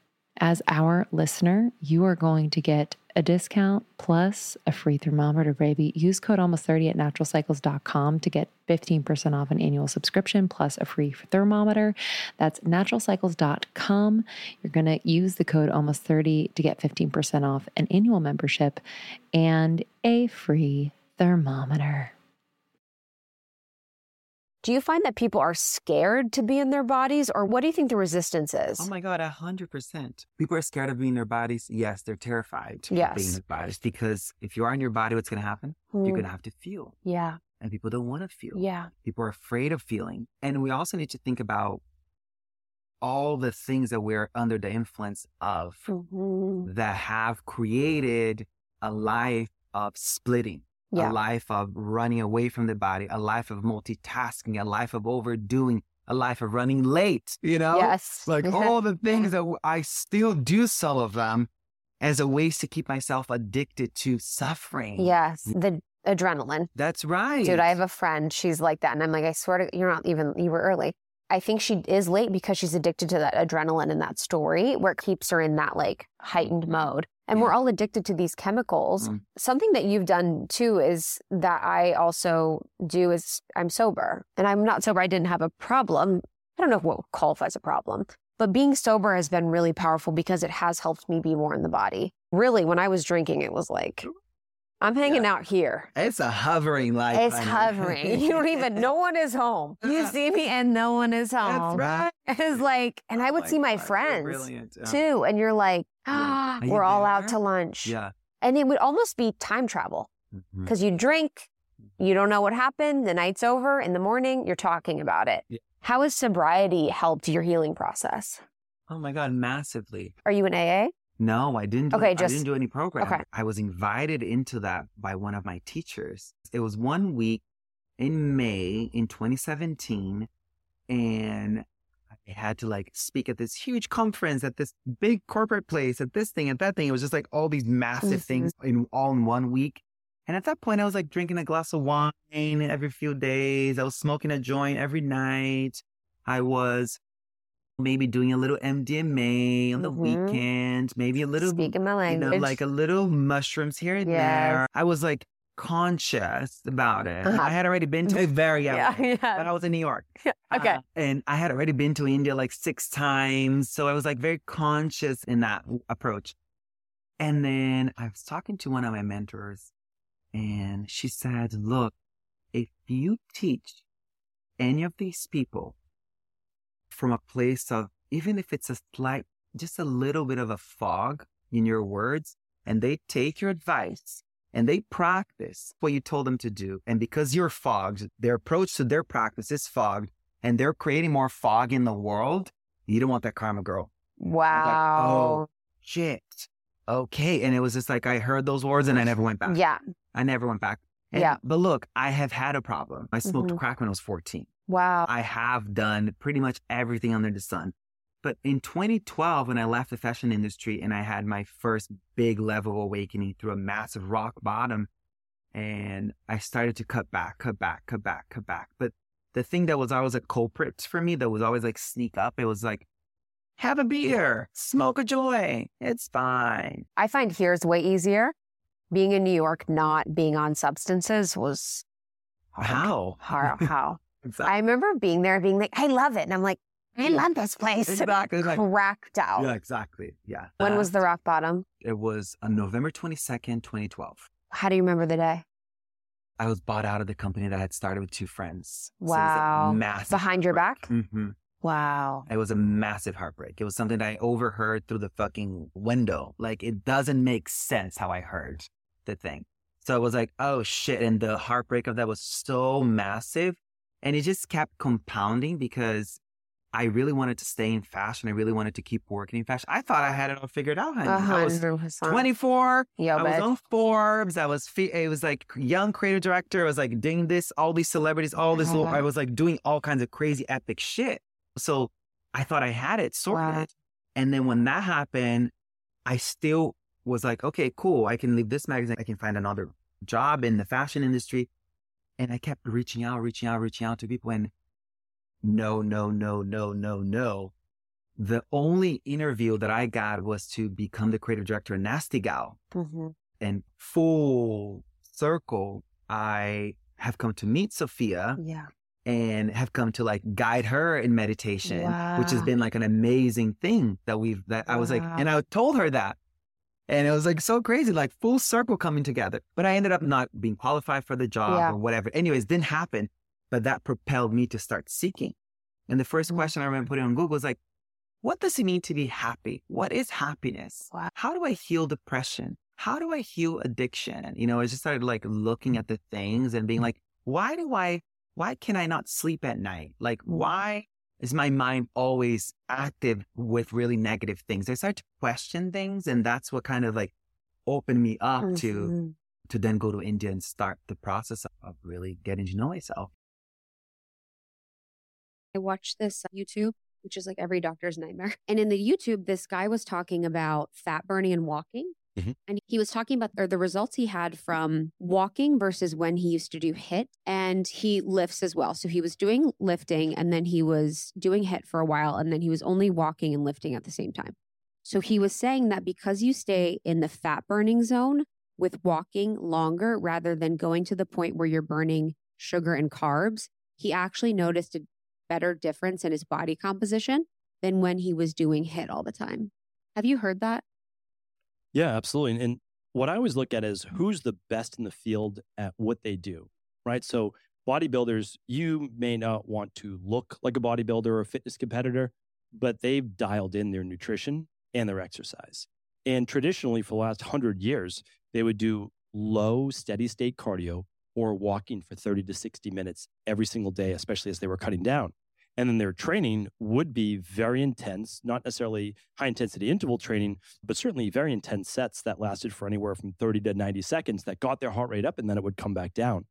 as our listener, you are going to get a discount plus a free thermometer, baby. Use code almost 30 at naturalcycles.com to get 15% off an annual subscription plus a free thermometer. That's naturalcycles.com. You're going to use the code almost 30 to get 15% off an annual membership and a free thermometer. Do you find that people are scared to be in their bodies, or what do you think the resistance is? Oh my God, a hundred percent. People are scared of being in their bodies. Yes, they're terrified of being in their bodies because if you are in your body, what's going to happen? You're Mm. going to have to feel, Yeah. and people don't want to feel. Yeah. People are afraid of feeling, and we also need to think about all the things that we're under the influence of Mhm. that have created a life of splitting, Yeah. a life of running away from the body, a life of multitasking, a life of overdoing, a life of running late, you know? Yes. Like all the things that I still do some of them as a ways to keep myself addicted to suffering. Yes. The adrenaline. That's right. Dude, I have a friend. She's like that. And I'm like, I swear to you're not even, you were early. I think she is late because she's addicted to that adrenaline in that story where it keeps her in that like heightened mode. And we're all addicted to these chemicals. Mm. Something that you've done too is that I also do is I'm sober and I'm not sober. I didn't have a problem. I don't know what qualifies a problem, but being sober has been really powerful because it has helped me be more in the body. Really, when I was drinking, it was like, I'm hanging out here. It's a hovering life. It's honey. hovering. You don't even, no one is home. You see me and no one is home. That's right. It's like, and I Oh would my see my God, friends. Too. And you're like, Yeah. ah, we're all out to lunch. Yeah. And it would almost be time travel because you drink, you don't know what happened. The night's over. In the morning, you're talking about it. Yeah. How has sobriety helped your healing process? Oh my God, massively. Are you in AA? No, I didn't. Do, Okay, I didn't do any program. okay. I was invited into that by one of my teachers. It was one week in May in 2017, and I had to like speak at this huge conference at this big corporate place at this thing at that thing. It was just like all these massive Mhm. things in all in one week. And at that point, I was like drinking a glass of wine every few days. I was smoking a joint every night. I was maybe doing a little MDMA on the Mhm. weekend, maybe a little, Speaking my you know, like a little mushrooms here and Yes. there. I was like conscious about it. Uh-huh. I had already been to very young, yeah, but. I was in New York. Okay. Uh, and I had already been to India like six times. So I was like very conscious in that approach. And then I was talking to one of my mentors and she said, look, if you teach any of these people from a place of, even if it's a slight, just a little bit of a fog in your words, and they take your advice and they practice what you told them to do. And because you're fogged, their approach to their practice is fogged, and they're creating more fog in the world, you don't want that karma girl. Wow. oh, Shit. okay. And it was just like, I heard those words and I never went back. Yeah. I never went back. And- Yeah. But look, I have had a problem. I smoked Mhm. crack when I was 14. Wow. I have done pretty much everything under the sun. But in 2012, when I left the fashion industry and I had my first big level awakening through a massive rock bottom, and I started to cut back, cut back, cut back, cut back. But the thing that was always a culprit for me that was always like sneak up, it was like, have a beer, smoke a joy. It's fine. I find here's way easier. Being in New York, not being on substances was hard. How? How? How? Exactly. I remember being there, being like, I love it, and I'm like, I love this place. Exactly. Like, Cracked out. yeah, exactly. Yeah. When Uh, was the rock bottom? It was on November 22nd, 2012. How do you remember the day? I was bought out of the company that I had started with two friends. So Wow. massive Behind your back? hmm Wow. It was a massive heartbreak. It was something that I overheard through the fucking window. Like it doesn't make sense how I heard the thing. So it was like, oh shit. And the heartbreak of that was so massive. And it just kept compounding because I really wanted to stay in fashion. I really wanted to keep working in fashion. I thought I had it all figured out. honey. I was hundred percent. 24. Yo, I was bitch. on Forbes. I was, fe- it was like young creative director. I was like doing this, all these celebrities, all this. little, Uh-huh. I was like doing all kinds of crazy epic shit. So I thought I had it sorted. Wow. And then when that happened, I still was like, okay, cool. I can leave this magazine. I can find another job in the fashion industry. And I kept reaching out, reaching out, reaching out to people. And no, no, no, no, no, no. The only interview that I got was to become the creative director of Nasty Gal Mhm. and full circle, I have come to meet Sophia Yeah. and have come to like guide her in meditation, which has been like an amazing thing that we've, that I was like, and I told her that. And it was like so crazy, like full circle coming together. But I ended up not being qualified for the job Yeah. or whatever. Anyways, didn't happen. But that propelled me to start seeking. And the first Mhm. question I remember putting on Google was like, what does it mean to be happy? What is happiness? Wow. How do I heal depression? How do I heal addiction? You know, I just started like looking at the things and being like, why do I, why can I not sleep at night? Like, why is my mind always active with really negative things? I start to question things. And that's what kind of like opened me up to, Mhm. to then go to India and start the process of really getting to know myself. I watched this YouTube, which is like every doctor's nightmare. And in the YouTube, this guy was talking about fat burning and walking. Mhm. And he was talking about or the results he had from walking versus when he used to do HIIT and he lifts as well. So he was doing lifting and then he was doing HIIT for a while and then he was only walking and lifting at the same time. So he was saying that because you stay in the fat burning zone with walking longer rather than going to the point where you're burning sugar and carbs, he actually noticed a better difference in his body composition than when he was doing HIIT all the time. Have you heard that? Yeah, absolutely. And, and what I always look at is who's the best in the field at what they do, right? So, bodybuilders, you may not want to look like a bodybuilder or a fitness competitor, but they've dialed in their nutrition and their exercise. And traditionally, for the last 100 years, they would do low, steady state cardio or walking for 30 to 60 minutes every single day, especially as they were cutting down. And then their training would be very intense, not necessarily high intensity interval training, but certainly very intense sets that lasted for anywhere from 30 to 90 seconds that got their heart rate up and then it would come back down.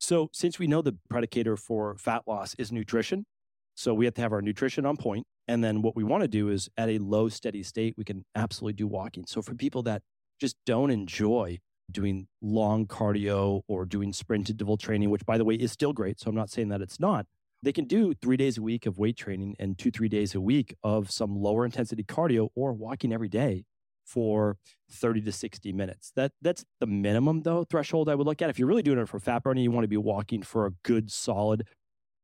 So, since we know the predicator for fat loss is nutrition, so we have to have our nutrition on point. And then what we want to do is at a low, steady state, we can absolutely do walking. So, for people that just don't enjoy doing long cardio or doing sprint interval training, which by the way is still great. So, I'm not saying that it's not. They can do three days a week of weight training and two, three days a week of some lower intensity cardio or walking every day for 30 to 60 minutes. That that's the minimum though threshold I would look at. If you're really doing it for fat burning, you want to be walking for a good solid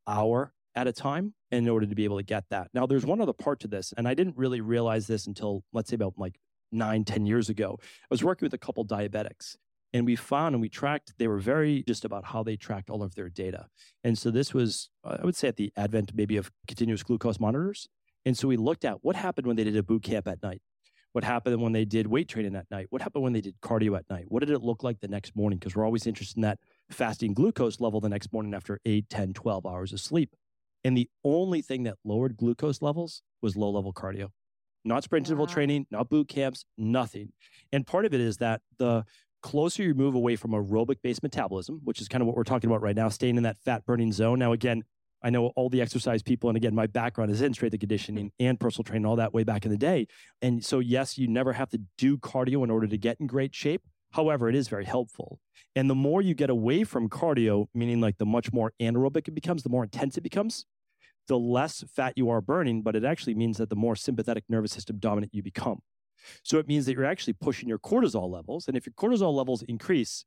hour at a time in order to be able to get that. Now there's one other part to this, and I didn't really realize this until let's say about like nine, 10 years ago. I was working with a couple diabetics and we found and we tracked they were very just about how they tracked all of their data. And so this was uh, i would say at the advent maybe of continuous glucose monitors. And so we looked at what happened when they did a boot camp at night. What happened when they did weight training at night? What happened when they did cardio at night? What did it look like the next morning? Because we're always interested in that fasting glucose level the next morning after 8 10 12 hours of sleep. And the only thing that lowered glucose levels was low level cardio. Not sprint interval Wow. training, not boot camps, nothing. And part of it is that the closer you move away from aerobic based metabolism, which is kind of what we're talking about right now, staying in that fat burning zone. Now, again, I know all the exercise people, and again, my background is in strength and conditioning mm-hmm. and personal training, all that way back in the day. And so, yes, you never have to do cardio in order to get in great shape. However, it is very helpful. And the more you get away from cardio, meaning like the much more anaerobic it becomes, the more intense it becomes, the less fat you are burning, but it actually means that the more sympathetic nervous system dominant you become. So it means that you're actually pushing your cortisol levels. And if your cortisol levels increase,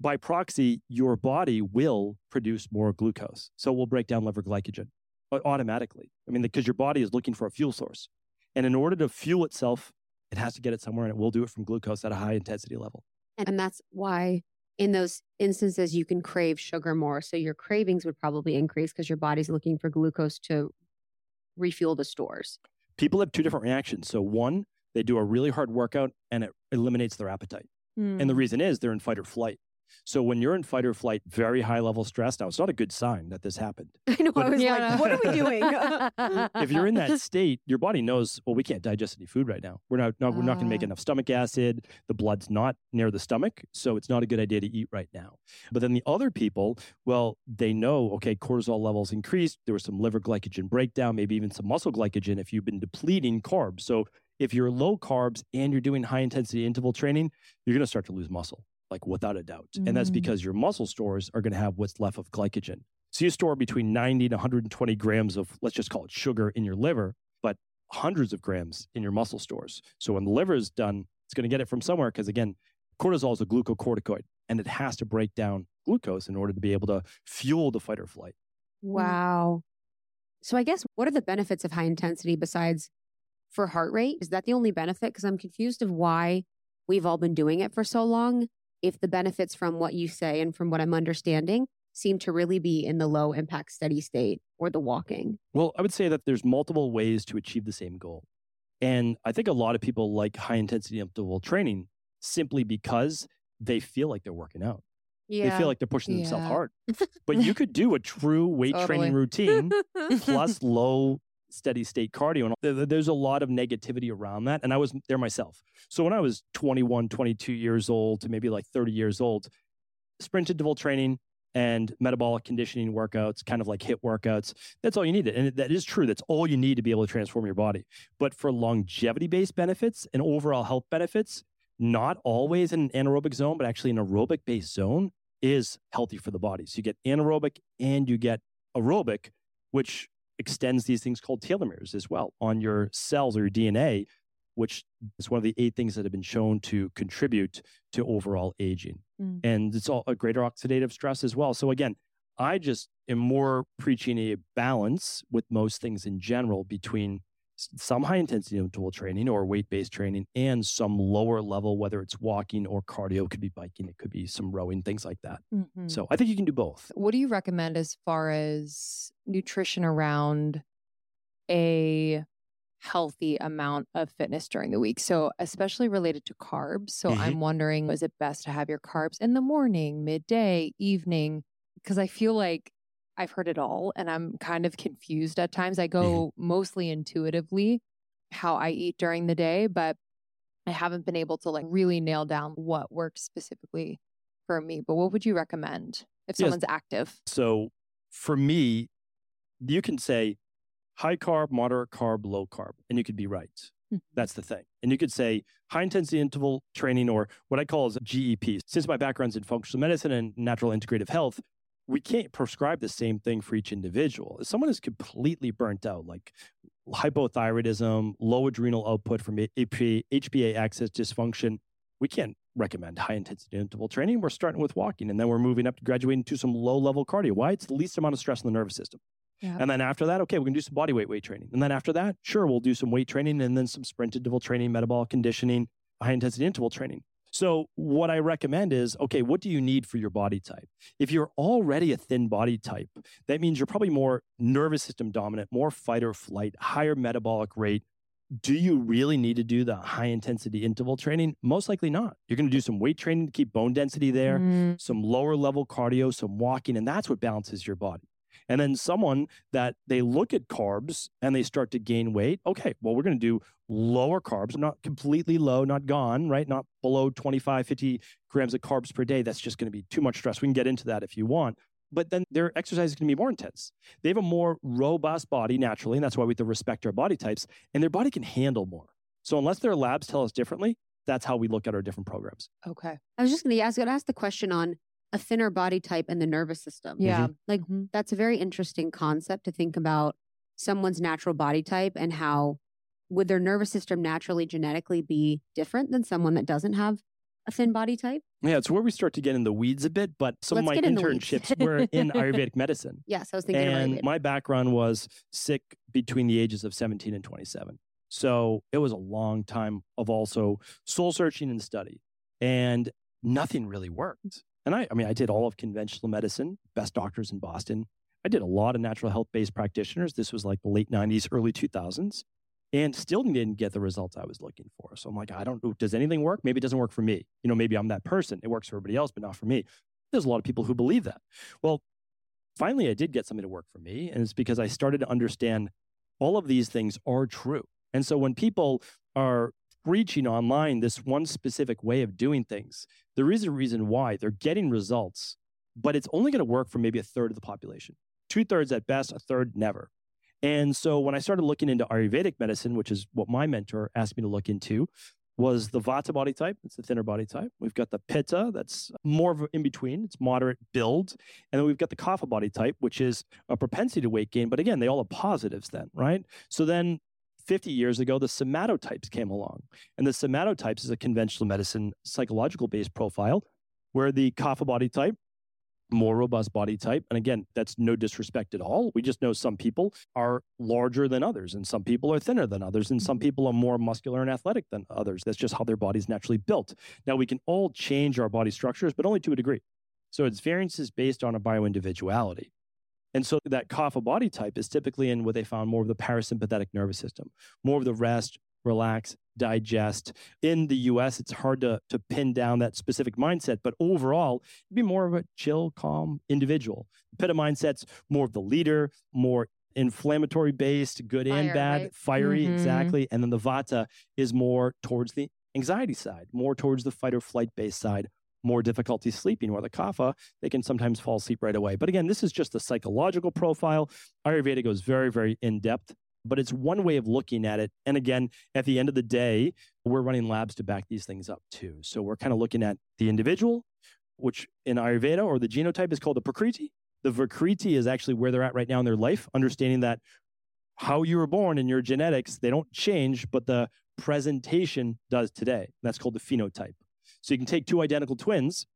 by proxy, your body will produce more glucose. So we'll break down liver glycogen uh, automatically. I mean, because your body is looking for a fuel source. And in order to fuel itself, it has to get it somewhere and it will do it from glucose at a high intensity level. And, and that's why in those instances you can crave sugar more. So your cravings would probably increase because your body's looking for glucose to refuel the stores. People have two different reactions. So, one, they do a really hard workout and it eliminates their appetite. Hmm. And the reason is they're in fight or flight. So when you're in fight or flight, very high level stress, now it's not a good sign that this happened. I know. I was Yeah. like, what are we doing? If you're in that state, your body knows, well, we can't digest any food right now. We're not, not we're not going to make Ah. enough stomach acid. The blood's not near the stomach, so it's not a good idea to eat right now. But then the other people, well, they know, okay, cortisol levels increased. There was some liver glycogen breakdown, maybe even some muscle glycogen if you've been depleting carbs. So if you're low carbs and you're doing high intensity interval training, you're going to start to lose muscle, like without a doubt. And that's Mm. because your muscle stores are going to have what's left of glycogen. So you store between 90 to 120 grams of, let's just call it sugar in your liver, but hundreds of grams in your muscle stores. So when the liver is done, it's going to get it from somewhere because, again, cortisol is a glucocorticoid and it has to break down glucose in order to be able to fuel the fight or flight. wow. So I guess what are the benefits of high intensity besides for heart rate? Is that the only benefit? Because I'm confused of why we've all been doing it for so long. If the benefits from what you say and from what I'm understanding seem to really be in the low impact steady state or the walking. Well, I would say that there's multiple ways to achieve the same goal. And I think a lot of people like high intensity interval training simply because they feel like they're working out. Yeah. They feel like they're pushing themselves hard. But you could do a true weight training routine plus low steady state cardio. And there's a lot of negativity around that. And I was there myself. So when I was 21, 22 years old to maybe like 30 years old, sprint interval training and metabolic conditioning workouts, kind of like HIIT workouts, that's all you needed. And that is true. That's all you need to be able to transform your body. But for longevity based benefits and overall health benefits, not always in an anaerobic zone, but actually an aerobic based zone is healthy for the body. So you get anaerobic and you get aerobic, which extends these things called telomeres as well on your cells or your DNA, which is one of the eight things that have been shown to contribute to overall aging. Mm. And it's all a greater oxidative stress as well. So again, I just am more preaching a balance with most things in general between some high intensity interval training or weight based training and some lower level, whether it's walking or cardio, it could be biking, it could be some rowing, things like that. Mhm. So I think you can do both. What do you recommend as far as nutrition around a healthy amount of fitness during the week? So, especially related to carbs. So, Mhm. I'm wondering is it best to have your carbs in the morning, midday, evening? Because I feel like I've heard it all and I'm kind of confused at times. I go mostly intuitively how I eat during the day, but I haven't been able to like really nail down what works specifically for me. But what would you recommend if Yes. someone's active? So for me, you can say high carb, moderate carb, low carb, and you could be right. Mhm. That's the thing. And you could say high intensity interval training or what I call as GEP. Since my background's in functional medicine and natural integrative health, we can't prescribe the same thing for each individual. If someone is completely burnt out, like hypothyroidism, low adrenal output from HPA, HPA axis dysfunction, we can't recommend high intensity interval training. We're starting with walking and then we're moving up to graduating to some low level cardio. Why? It's the least amount of stress on the nervous system. Yeah. And then after that, okay, we can do some body weight weight training. And then after that, sure, we'll do some weight training and then some sprint interval training, metabolic conditioning, high intensity interval training. So what I recommend is, okay, what do you need for your body type? If you're already a thin body type, that means you're probably more nervous system dominant, more fight or flight, higher metabolic rate. Do you really need to do the high intensity interval training? Most likely not. You're going to do some weight training to keep bone density there Mm, some lower level cardio, some walking, and that's what balances your body. And then someone that they look at carbs and they start to gain weight. Okay, well, we're going to do lower carbs, not completely low, not gone, right? Not below 25, 50 grams of carbs per day. That's just going to be too much stress. We can get into that if you want. But then their exercise is going to be more intense. They have a more robust body naturally, and that's why we have to respect our body types, and their body can handle more. So unless their labs tell us differently, that's how we look at our different programs. Okay. I was just going to ask, ask the question on a thinner body type and the nervous system. Yeah. Like Mhm. that's a very interesting concept to think about someone's natural body type and how would their nervous system naturally genetically be different than someone that doesn't have a thin body type? Yeah, it's where we start to get in the weeds a bit, but some Let's of get my in internships were in Ayurvedic medicine. Yes, I was thinking and of my background was sick between the ages of 17 and 27. So it was a long time of also soul searching and study. And nothing really worked. And I, I mean, I did all of conventional medicine, best doctors in Boston. I did a lot of natural health based practitioners. This was like the late 90s, early 2000s, and still didn't get the results I was looking for. So I'm like, I don't know, does anything work? Maybe it doesn't work for me. You know, maybe I'm that person. It works for everybody else, but not for me. There's a lot of people who believe that. Well, finally, I did get something to work for me. And it's because I started to understand all of these things are true. And so when people are preaching online this one specific way of doing things, there is a reason why they're getting results, but it's only going to work for maybe a third of the population. Two thirds at best, a third never. And so when I started looking into Ayurvedic medicine, which is what my mentor asked me to look into, was the Vata body type. It's the thinner body type. We've got the Pitta, that's more of in between. It's moderate build. And then we've got the Kapha body type, which is a propensity to weight gain. But again, they all have positives then, right? So then 50 years ago, the somatotypes came along. And the somatotypes is a conventional medicine psychological based profile where the Kapha body type, more robust body type. And again, that's no disrespect at all. We just know some people are larger than others, and some people are thinner than others, and some mm-hmm. people are more muscular and athletic than others. That's just how their body's naturally built. Now, we can all change our body structures, but only to a degree. So it's variances based on a bioindividuality. And so that kapha body type is typically in what they found more of the parasympathetic nervous system, more of the rest, relax, digest. In the US, it's hard to, to pin down that specific mindset, but overall, it'd be more of a chill, calm individual. Pitta mindset's more of the leader, more inflammatory based, good and bad, right? fiery, Mhm. exactly. And then the vata is more towards the anxiety side, more towards the fight or flight based side, more difficulty sleeping, where the kapha, they can sometimes fall asleep right away. But again, this is just a psychological profile. Ayurveda goes very, very in depth, but it's one way of looking at it. And again, at the end of the day, we're running labs to back these things up too. So we're kind of looking at the individual, which in Ayurveda or the genotype is called the Prakriti. The Vikriti is actually where they're at right now in their life, understanding that how you were born and your genetics, they don't change, but the presentation does today. That's called the phenotype. So you can take two identical twins,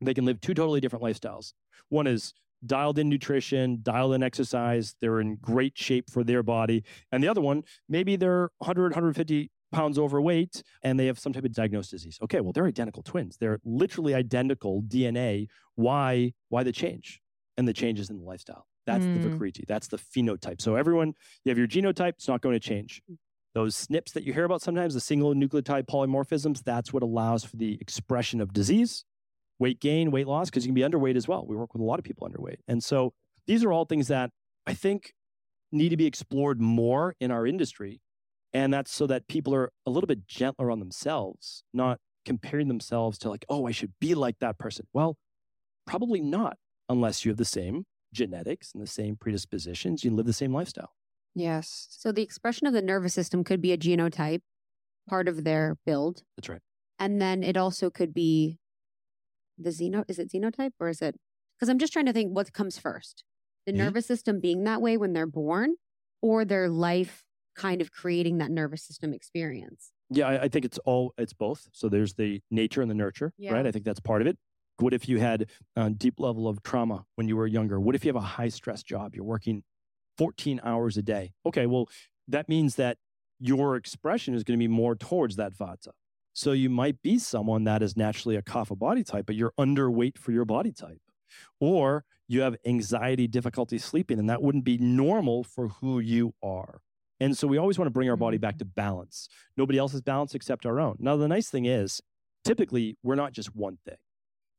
they can live two totally different lifestyles. One is dialed in nutrition, dialed in exercise, they're in great shape for their body. And the other one, maybe they're 100, 150 pounds overweight and they have some type of diagnosed disease. Okay, well, they're identical twins. They're literally identical DNA. Why, why the change? And the changes in the lifestyle. That's the Mm. Vikriti. That's the phenotype. So everyone, you have your genotype, it's not going to change. Those SNPs that you hear about sometimes, the single nucleotide polymorphisms, that's what allows for the expression of disease, weight gain, weight loss, because you can be underweight as well. We work with a lot of people underweight. And so these are all things that I think need to be explored more in our industry. And that's so that people are a little bit gentler on themselves, not comparing themselves to like, oh, I should be like that person. Well, probably not, unless you have the same genetics and the same predispositions, you live the same lifestyle. Yes. So the expression of the nervous system could be a genotype, part of their build. That's right. And then it also could be the xeno is it xenotype or is it because I'm just trying to think what comes first. The Mhm. nervous system being that way when they're born or their life kind of creating that nervous system experience. Yeah, I, I think it's all it's both. So there's the nature and the nurture, Yeah. right? I think that's part of it. What if you had a deep level of trauma when you were younger? What if you have a high stress job? You're working 14 hours a day. Okay, well, that means that your expression is going to be more towards that vata. So you might be someone that is naturally a kapha body type, but you're underweight for your body type. Or you have anxiety, difficulty sleeping, and that wouldn't be normal for who you are. And so we always want to bring our body back mm-hmm. to balance. Nobody else is balanced except our own. Now, the nice thing is, typically, we're not just one thing.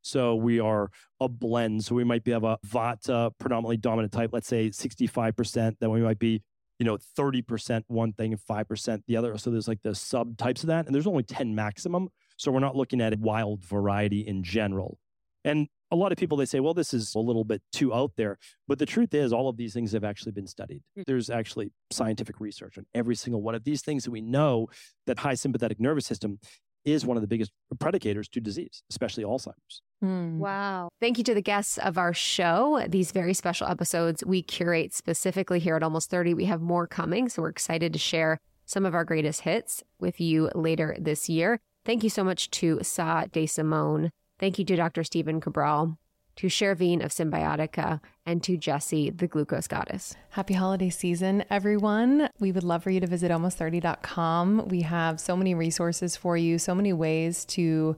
So we are a blend. So we might be have a Vata predominantly dominant type, let's say 65%. Then we might be, you know, 30% one thing and 5% the other. So there's like the subtypes of that. And there's only 10 maximum. So we're not looking at a wild variety in general. And a lot of people they say, well, this is a little bit too out there. But the truth is, all of these things have actually been studied. Hmm. There's actually scientific research on every single one of these things that we know that high sympathetic nervous system is one of the biggest predicators to disease, especially Alzheimer's. Hmm. Wow. Thank you to the guests of our show. These very special episodes we curate specifically here at Almost 30. We have more coming, so we're excited to share some of our greatest hits with you later this year. Thank you so much to Sah D'Simone. Thank you to Dr. Stephen Cabral, to Chervin of Cymbiotika, and to Jessie, the glucose goddess. Happy holiday season, everyone. We would love for you to visit almost30.com. We have so many resources for you, so many ways to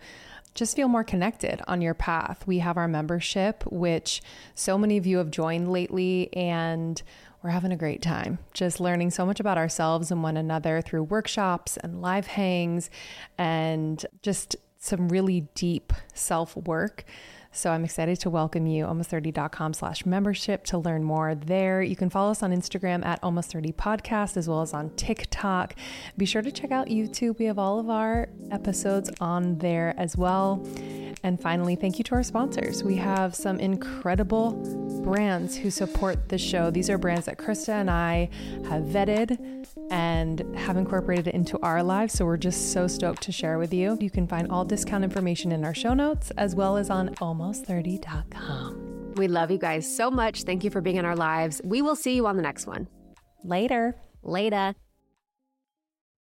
just feel more connected on your path. We have our membership, which so many of you have joined lately, and we're having a great time just learning so much about ourselves and one another through workshops and live hangs and just some really deep self work. So I'm excited to welcome you, almost30.com slash membership to learn more there. You can follow us on Instagram at almost 30 podcast as well as on TikTok. Be sure to check out YouTube. We have all of our episodes on there as well. And finally, thank you to our sponsors. We have some incredible brands who support the show. These are brands that Krista and I have vetted and have incorporated into our lives. So we're just so stoked to share with you. You can find all discount information in our show notes as well as on almost30.com. We love you guys so much. Thank you for being in our lives. We will see you on the next one. Later. Later.